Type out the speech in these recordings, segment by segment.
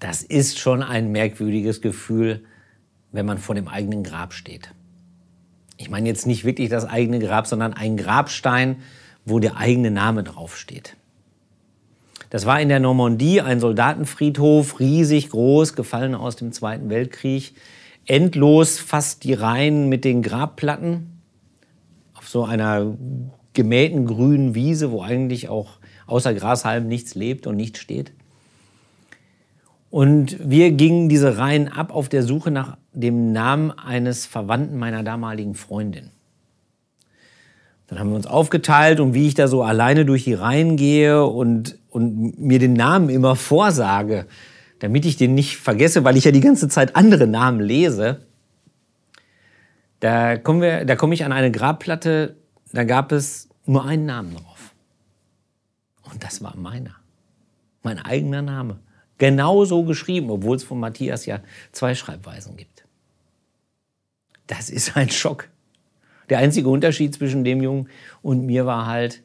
das ist schon ein merkwürdiges Gefühl, wenn man vor dem eigenen Grab steht. Ich meine jetzt nicht wirklich das eigene Grab, sondern ein Grabstein, wo der eigene Name draufsteht. Das war in der Normandie ein Soldatenfriedhof, riesig groß, gefallen aus dem Zweiten Weltkrieg. Endlos fast die Reihen mit den Grabplatten auf so einer gemähten grünen Wiese, wo eigentlich auch außer Grashalm nichts lebt und nichts steht. Und wir gingen diese Reihen ab auf der Suche nach dem Namen eines Verwandten meiner damaligen Freundin. Dann haben wir uns aufgeteilt und wie ich da so alleine durch die Reihen gehe und, und mir den Namen immer vorsage, damit ich den nicht vergesse, weil ich ja die ganze Zeit andere Namen lese. Da kommen wir, da komme ich an eine Grabplatte, da gab es nur einen Namen drauf. Und das war meiner. Mein eigener Name. Genauso geschrieben, obwohl es von Matthias ja zwei Schreibweisen gibt. Das ist ein Schock. Der einzige Unterschied zwischen dem Jungen und mir war halt,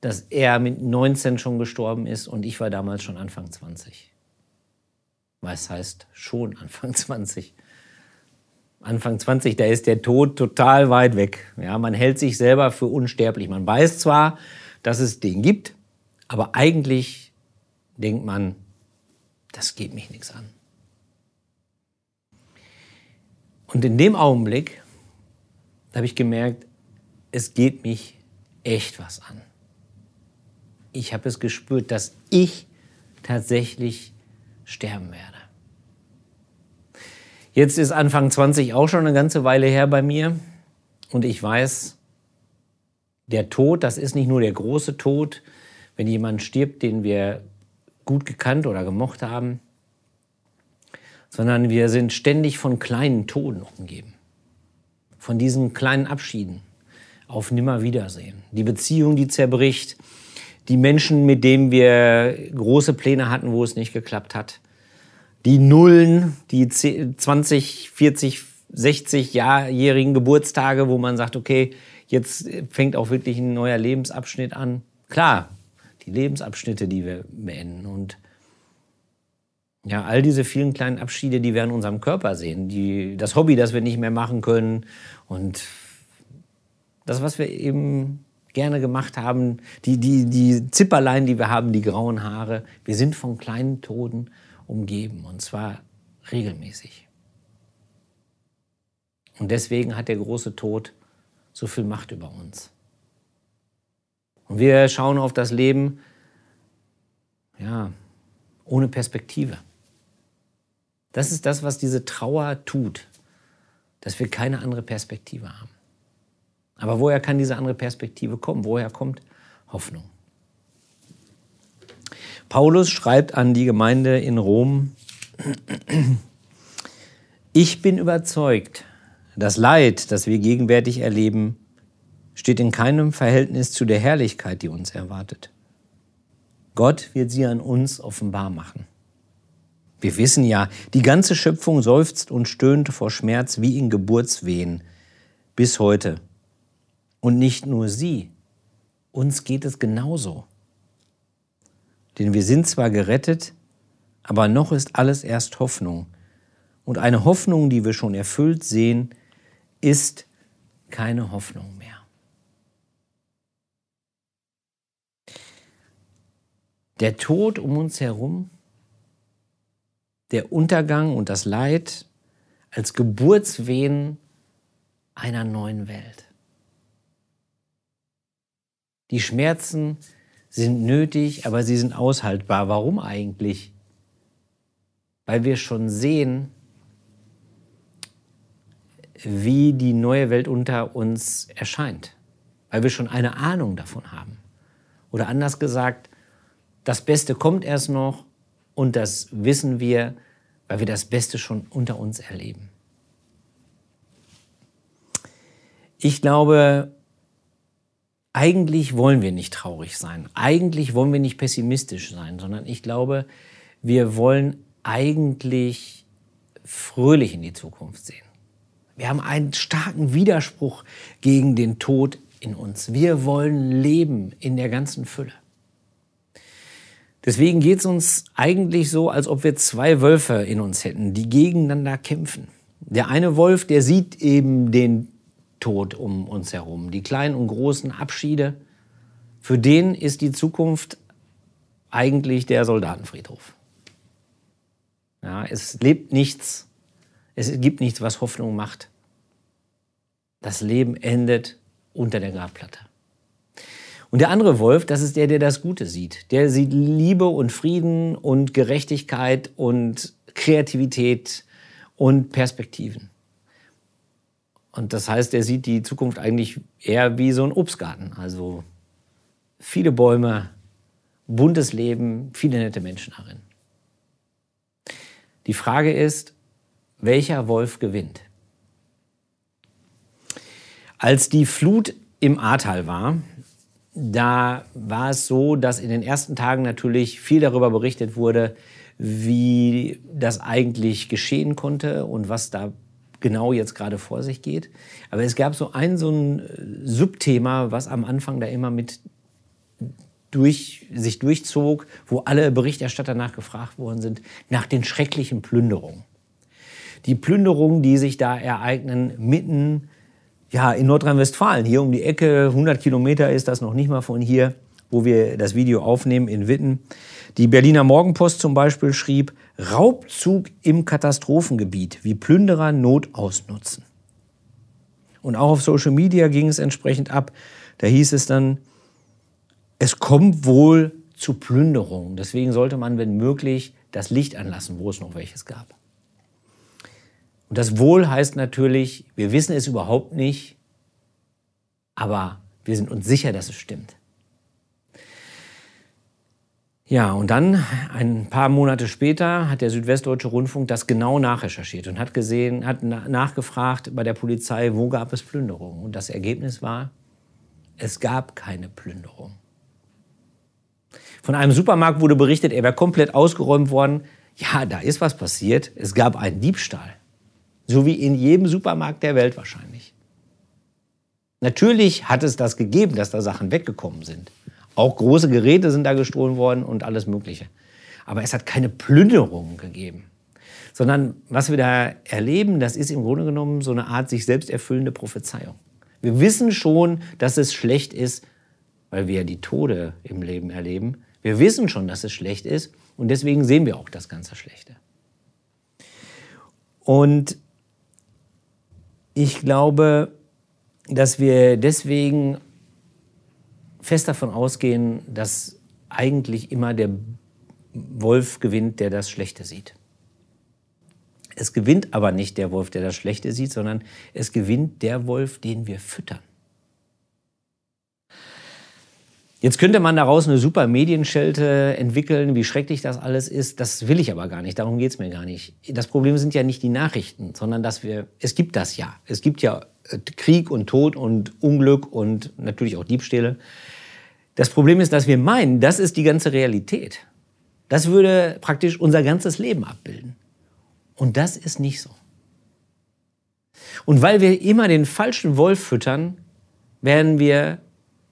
dass er mit 19 schon gestorben ist und ich war damals schon Anfang 20. Was heißt schon Anfang 20? Anfang 20, da ist der Tod total weit weg. Ja, man hält sich selber für unsterblich. Man weiß zwar, dass es den gibt, aber eigentlich denkt man, das geht mich nichts an. Und in dem Augenblick habe ich gemerkt, es geht mich echt was an. Ich habe es gespürt, dass ich tatsächlich sterben werde. Jetzt ist Anfang 20 auch schon eine ganze Weile her bei mir und ich weiß, der Tod, das ist nicht nur der große Tod, wenn jemand stirbt, den wir gut gekannt oder gemocht haben, sondern wir sind ständig von kleinen Toden umgeben von diesen kleinen Abschieden auf Nimmerwiedersehen. Die Beziehung, die zerbricht, die Menschen, mit denen wir große Pläne hatten, wo es nicht geklappt hat. Die Nullen, die 20, 40, 60-jährigen Geburtstage, wo man sagt, okay, jetzt fängt auch wirklich ein neuer Lebensabschnitt an. Klar, die Lebensabschnitte, die wir beenden. Und ja, all diese vielen kleinen Abschiede, die wir an unserem Körper sehen, die, das Hobby, das wir nicht mehr machen können und das, was wir eben gerne gemacht haben, die, die, die Zipperlein, die wir haben, die grauen Haare, wir sind von kleinen Toten umgeben und zwar regelmäßig. Und deswegen hat der große Tod so viel Macht über uns. Und wir schauen auf das Leben, ja, ohne Perspektive. Das ist das, was diese Trauer tut, dass wir keine andere Perspektive haben. Aber woher kann diese andere Perspektive kommen? Woher kommt Hoffnung? Paulus schreibt an die Gemeinde in Rom, ich bin überzeugt, das Leid, das wir gegenwärtig erleben, steht in keinem Verhältnis zu der Herrlichkeit, die uns erwartet. Gott wird sie an uns offenbar machen. Wir wissen ja, die ganze Schöpfung seufzt und stöhnt vor Schmerz wie in Geburtswehen bis heute. Und nicht nur sie, uns geht es genauso. Denn wir sind zwar gerettet, aber noch ist alles erst Hoffnung. Und eine Hoffnung, die wir schon erfüllt sehen, ist keine Hoffnung mehr. Der Tod um uns herum der Untergang und das Leid als Geburtswehen einer neuen Welt. Die Schmerzen sind nötig, aber sie sind aushaltbar. Warum eigentlich? Weil wir schon sehen, wie die neue Welt unter uns erscheint. Weil wir schon eine Ahnung davon haben. Oder anders gesagt, das Beste kommt erst noch und das wissen wir, weil wir das Beste schon unter uns erleben. Ich glaube, eigentlich wollen wir nicht traurig sein. Eigentlich wollen wir nicht pessimistisch sein, sondern ich glaube, wir wollen eigentlich fröhlich in die Zukunft sehen. Wir haben einen starken Widerspruch gegen den Tod in uns. Wir wollen leben in der ganzen Fülle. Deswegen geht es uns eigentlich so, als ob wir zwei Wölfe in uns hätten, die gegeneinander kämpfen. Der eine Wolf, der sieht eben den Tod um uns herum, die kleinen und großen Abschiede. Für den ist die Zukunft eigentlich der Soldatenfriedhof. Ja, es lebt nichts, es gibt nichts, was Hoffnung macht. Das Leben endet unter der Grabplatte. Und der andere Wolf, das ist der, der das Gute sieht. Der sieht Liebe und Frieden und Gerechtigkeit und Kreativität und Perspektiven. Und das heißt, er sieht die Zukunft eigentlich eher wie so ein Obstgarten. Also viele Bäume, buntes Leben, viele nette Menschen darin. Die Frage ist, welcher Wolf gewinnt? Als die Flut im Ahrtal war, da war es so, dass in den ersten Tagen natürlich viel darüber berichtet wurde, wie das eigentlich geschehen konnte und was da genau jetzt gerade vor sich geht. Aber es gab so ein, so ein äh, Subthema, was am Anfang da immer mit durch, sich durchzog, wo alle Berichterstatter nachgefragt worden sind, nach den schrecklichen Plünderungen. Die Plünderungen, die sich da ereignen mitten ja, in Nordrhein-Westfalen, hier um die Ecke, 100 Kilometer ist das noch nicht mal von hier, wo wir das Video aufnehmen in Witten. Die Berliner Morgenpost zum Beispiel schrieb, Raubzug im Katastrophengebiet, wie Plünderer Not ausnutzen. Und auch auf Social Media ging es entsprechend ab. Da hieß es dann, es kommt wohl zu Plünderungen. Deswegen sollte man, wenn möglich, das Licht anlassen, wo es noch welches gab. Und das Wohl heißt natürlich, wir wissen es überhaupt nicht, aber wir sind uns sicher, dass es stimmt. Ja, und dann, ein paar Monate später, hat der Südwestdeutsche Rundfunk das genau nachrecherchiert und hat gesehen, hat nachgefragt bei der Polizei, wo gab es Plünderungen. Und das Ergebnis war, es gab keine Plünderung. Von einem Supermarkt wurde berichtet, er wäre komplett ausgeräumt worden. Ja, da ist was passiert. Es gab einen Diebstahl. So wie in jedem Supermarkt der Welt wahrscheinlich. Natürlich hat es das gegeben, dass da Sachen weggekommen sind. Auch große Geräte sind da gestohlen worden und alles Mögliche. Aber es hat keine Plünderungen gegeben. Sondern was wir da erleben, das ist im Grunde genommen so eine Art sich selbst erfüllende Prophezeiung. Wir wissen schon, dass es schlecht ist, weil wir ja die Tode im Leben erleben. Wir wissen schon, dass es schlecht ist und deswegen sehen wir auch das ganze Schlechte. Und ich glaube, dass wir deswegen fest davon ausgehen, dass eigentlich immer der Wolf gewinnt, der das Schlechte sieht. Es gewinnt aber nicht der Wolf, der das Schlechte sieht, sondern es gewinnt der Wolf, den wir füttern. Jetzt könnte man daraus eine super Medienschelte entwickeln, wie schrecklich das alles ist. Das will ich aber gar nicht. Darum geht es mir gar nicht. Das Problem sind ja nicht die Nachrichten, sondern dass wir, es gibt das ja. Es gibt ja äh, Krieg und Tod und Unglück und natürlich auch Diebstähle. Das Problem ist, dass wir meinen, das ist die ganze Realität. Das würde praktisch unser ganzes Leben abbilden. Und das ist nicht so. Und weil wir immer den falschen Wolf füttern, werden wir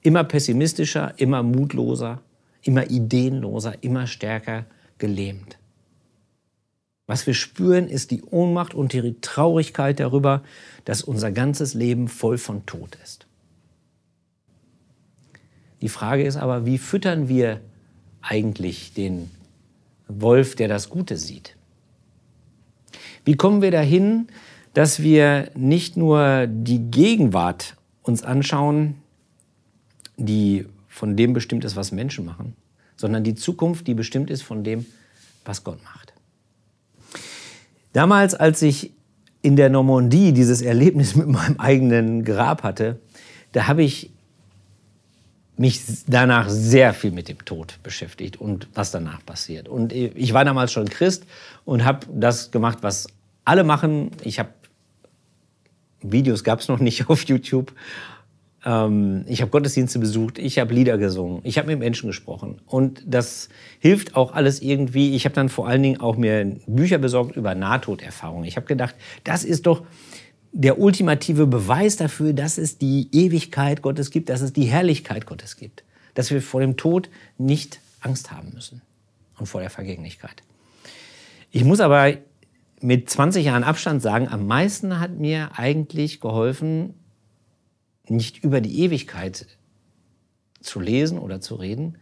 immer pessimistischer, immer mutloser, immer ideenloser, immer stärker gelähmt. Was wir spüren, ist die Ohnmacht und die Traurigkeit darüber, dass unser ganzes Leben voll von Tod ist. Die Frage ist aber, wie füttern wir eigentlich den Wolf, der das Gute sieht? Wie kommen wir dahin, dass wir nicht nur die Gegenwart uns anschauen, die von dem bestimmt ist, was Menschen machen, sondern die Zukunft, die bestimmt ist von dem, was Gott macht. Damals, als ich in der Normandie dieses Erlebnis mit meinem eigenen Grab hatte, da habe ich mich danach sehr viel mit dem Tod beschäftigt und was danach passiert. Und ich war damals schon Christ und habe das gemacht, was alle machen. Ich habe Videos gab es noch nicht auf YouTube ähm, ich habe Gottesdienste besucht, ich habe Lieder gesungen, ich habe mit Menschen gesprochen. Und das hilft auch alles irgendwie. Ich habe dann vor allen Dingen auch mir Bücher besorgt über Nahtoderfahrungen. Ich habe gedacht, das ist doch der ultimative Beweis dafür, dass es die Ewigkeit Gottes gibt, dass es die Herrlichkeit Gottes gibt. Dass wir vor dem Tod nicht Angst haben müssen. und vor der Vergänglichkeit. Ich muss aber mit 20 Jahren Abstand sagen, am meisten hat mir eigentlich geholfen, nicht über die Ewigkeit zu lesen oder zu reden,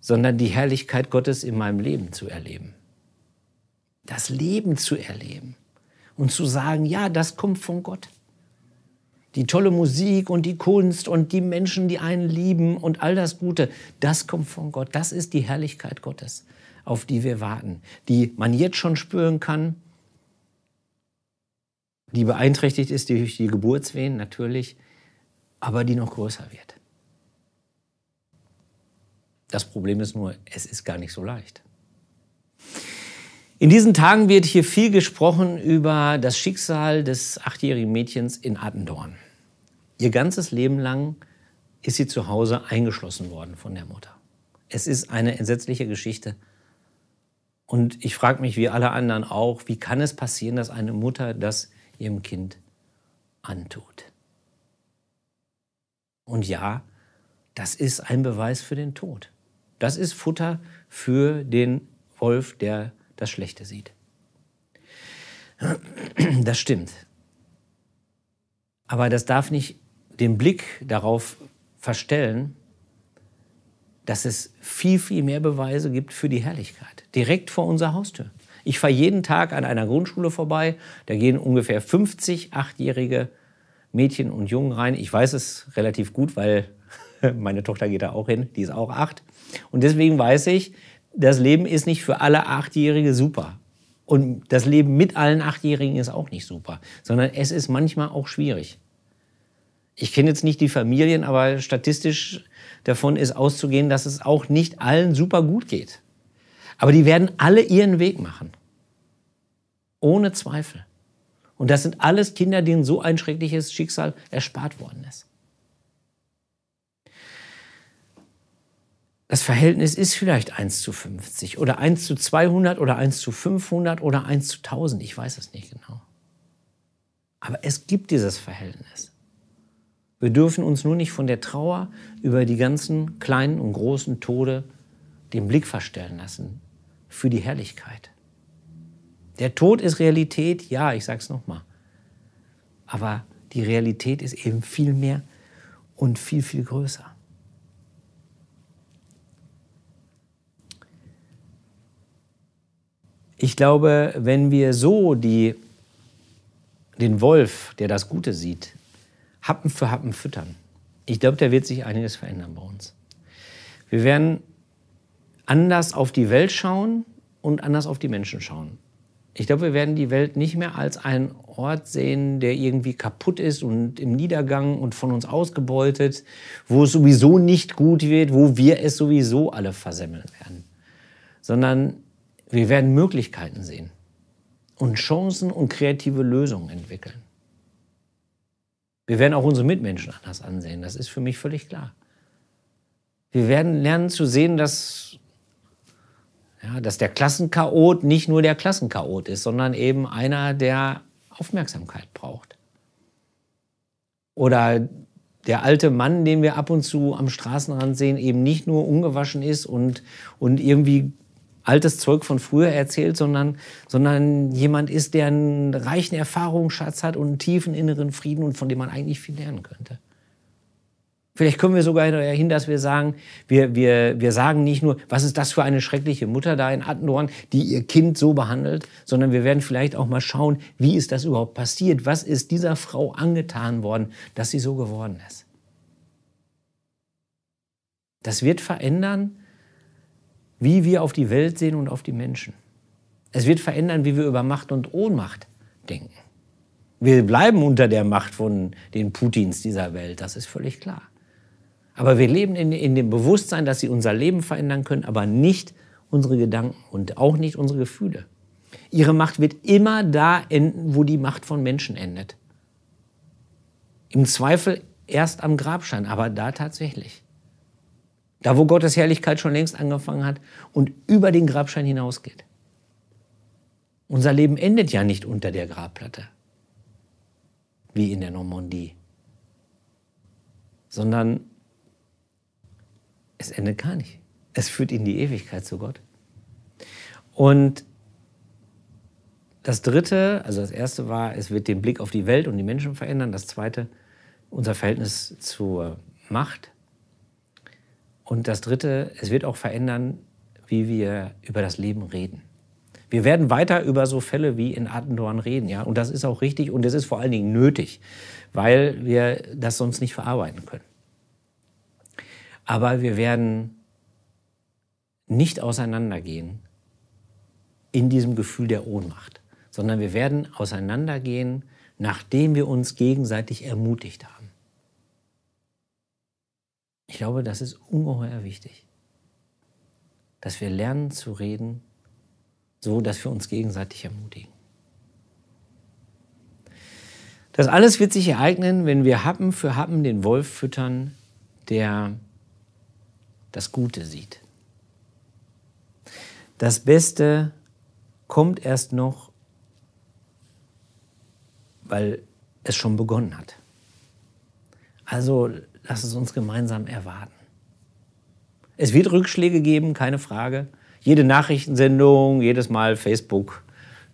sondern die Herrlichkeit Gottes in meinem Leben zu erleben. Das Leben zu erleben und zu sagen, ja, das kommt von Gott. Die tolle Musik und die Kunst und die Menschen, die einen lieben und all das Gute, das kommt von Gott. Das ist die Herrlichkeit Gottes, auf die wir warten, die man jetzt schon spüren kann, die beeinträchtigt ist durch die Geburtswehen natürlich, aber die noch größer wird. Das Problem ist nur, es ist gar nicht so leicht. In diesen Tagen wird hier viel gesprochen über das Schicksal des achtjährigen Mädchens in Attendorn. Ihr ganzes Leben lang ist sie zu Hause eingeschlossen worden von der Mutter. Es ist eine entsetzliche Geschichte. Und ich frage mich, wie alle anderen auch, wie kann es passieren, dass eine Mutter das ihrem Kind antut? Und ja, das ist ein Beweis für den Tod. Das ist Futter für den Wolf, der das Schlechte sieht. Das stimmt. Aber das darf nicht den Blick darauf verstellen, dass es viel, viel mehr Beweise gibt für die Herrlichkeit. Direkt vor unserer Haustür. Ich fahre jeden Tag an einer Grundschule vorbei. Da gehen ungefähr 50 achtjährige Mädchen und Jungen rein. Ich weiß es relativ gut, weil meine Tochter geht da auch hin. Die ist auch acht. Und deswegen weiß ich, das Leben ist nicht für alle Achtjährige super. Und das Leben mit allen Achtjährigen ist auch nicht super, sondern es ist manchmal auch schwierig. Ich kenne jetzt nicht die Familien, aber statistisch davon ist auszugehen, dass es auch nicht allen super gut geht. Aber die werden alle ihren Weg machen. Ohne Zweifel. Und das sind alles Kinder, denen so ein schreckliches Schicksal erspart worden ist. Das Verhältnis ist vielleicht 1 zu 50 oder 1 zu 200 oder 1 zu 500 oder 1 zu 1000. Ich weiß es nicht genau. Aber es gibt dieses Verhältnis. Wir dürfen uns nur nicht von der Trauer über die ganzen kleinen und großen Tode den Blick verstellen lassen für die Herrlichkeit. Der Tod ist Realität, ja, ich sage es nochmal. Aber die Realität ist eben viel mehr und viel, viel größer. Ich glaube, wenn wir so die, den Wolf, der das Gute sieht, Happen für Happen füttern, ich glaube, da wird sich einiges verändern bei uns. Wir werden anders auf die Welt schauen und anders auf die Menschen schauen. Ich glaube, wir werden die Welt nicht mehr als einen Ort sehen, der irgendwie kaputt ist und im Niedergang und von uns ausgebeutet, wo es sowieso nicht gut wird, wo wir es sowieso alle versemmeln werden, sondern wir werden Möglichkeiten sehen und Chancen und kreative Lösungen entwickeln. Wir werden auch unsere Mitmenschen anders ansehen. Das ist für mich völlig klar. Wir werden lernen zu sehen, dass, ja, dass der Klassenchaot nicht nur der Klassenchaot ist, sondern eben einer, der Aufmerksamkeit braucht. Oder der alte Mann, den wir ab und zu am Straßenrand sehen, eben nicht nur ungewaschen ist und, und irgendwie altes Zeug von früher erzählt, sondern, sondern jemand ist, der einen reichen Erfahrungsschatz hat und einen tiefen inneren Frieden und von dem man eigentlich viel lernen könnte. Vielleicht kommen wir sogar dahin, dass wir sagen, wir, wir, wir sagen nicht nur, was ist das für eine schreckliche Mutter da in Attendorn, die ihr Kind so behandelt, sondern wir werden vielleicht auch mal schauen, wie ist das überhaupt passiert? Was ist dieser Frau angetan worden, dass sie so geworden ist? Das wird verändern, wie wir auf die Welt sehen und auf die Menschen. Es wird verändern, wie wir über Macht und Ohnmacht denken. Wir bleiben unter der Macht von den Putins dieser Welt, das ist völlig klar. Aber wir leben in, in dem Bewusstsein, dass sie unser Leben verändern können, aber nicht unsere Gedanken und auch nicht unsere Gefühle. Ihre Macht wird immer da enden, wo die Macht von Menschen endet. Im Zweifel erst am Grabstein, aber da tatsächlich. Da, wo Gottes Herrlichkeit schon längst angefangen hat und über den Grabstein hinausgeht. Unser Leben endet ja nicht unter der Grabplatte, wie in der Normandie, sondern es endet gar nicht. Es führt in die Ewigkeit zu Gott. Und das Dritte, also das Erste war, es wird den Blick auf die Welt und die Menschen verändern. Das Zweite, unser Verhältnis zur Macht. Und das Dritte, es wird auch verändern, wie wir über das Leben reden. Wir werden weiter über so Fälle wie in Attendorn reden, ja, und das ist auch richtig und es ist vor allen Dingen nötig, weil wir das sonst nicht verarbeiten können. Aber wir werden nicht auseinandergehen in diesem Gefühl der Ohnmacht, sondern wir werden auseinandergehen, nachdem wir uns gegenseitig ermutigt haben. Ich glaube, das ist ungeheuer wichtig, dass wir lernen zu reden, so dass wir uns gegenseitig ermutigen. Das alles wird sich ereignen, wenn wir Happen für Happen den Wolf füttern, der das Gute sieht. Das Beste kommt erst noch, weil es schon begonnen hat. Also lass es uns gemeinsam erwarten. Es wird Rückschläge geben, keine Frage. Jede Nachrichtensendung, jedes Mal Facebook,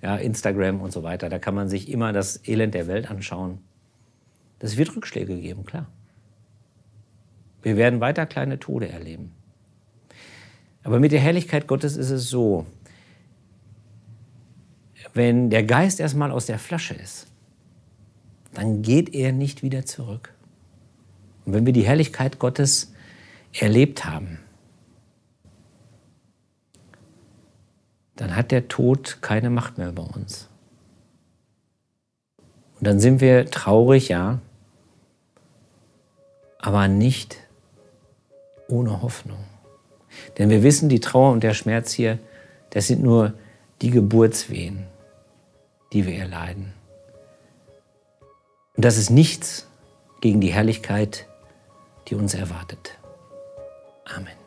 ja, Instagram und so weiter, da kann man sich immer das Elend der Welt anschauen. Das wird Rückschläge geben, klar. Wir werden weiter kleine Tode erleben. Aber mit der Herrlichkeit Gottes ist es so, wenn der Geist erstmal aus der Flasche ist, dann geht er nicht wieder zurück. Und wenn wir die Herrlichkeit Gottes erlebt haben, dann hat der Tod keine Macht mehr über uns. Und dann sind wir traurig, ja, aber nicht ohne Hoffnung. Denn wir wissen, die Trauer und der Schmerz hier, das sind nur die Geburtswehen, die wir erleiden. Und das ist nichts gegen die Herrlichkeit, die uns erwartet. Amen.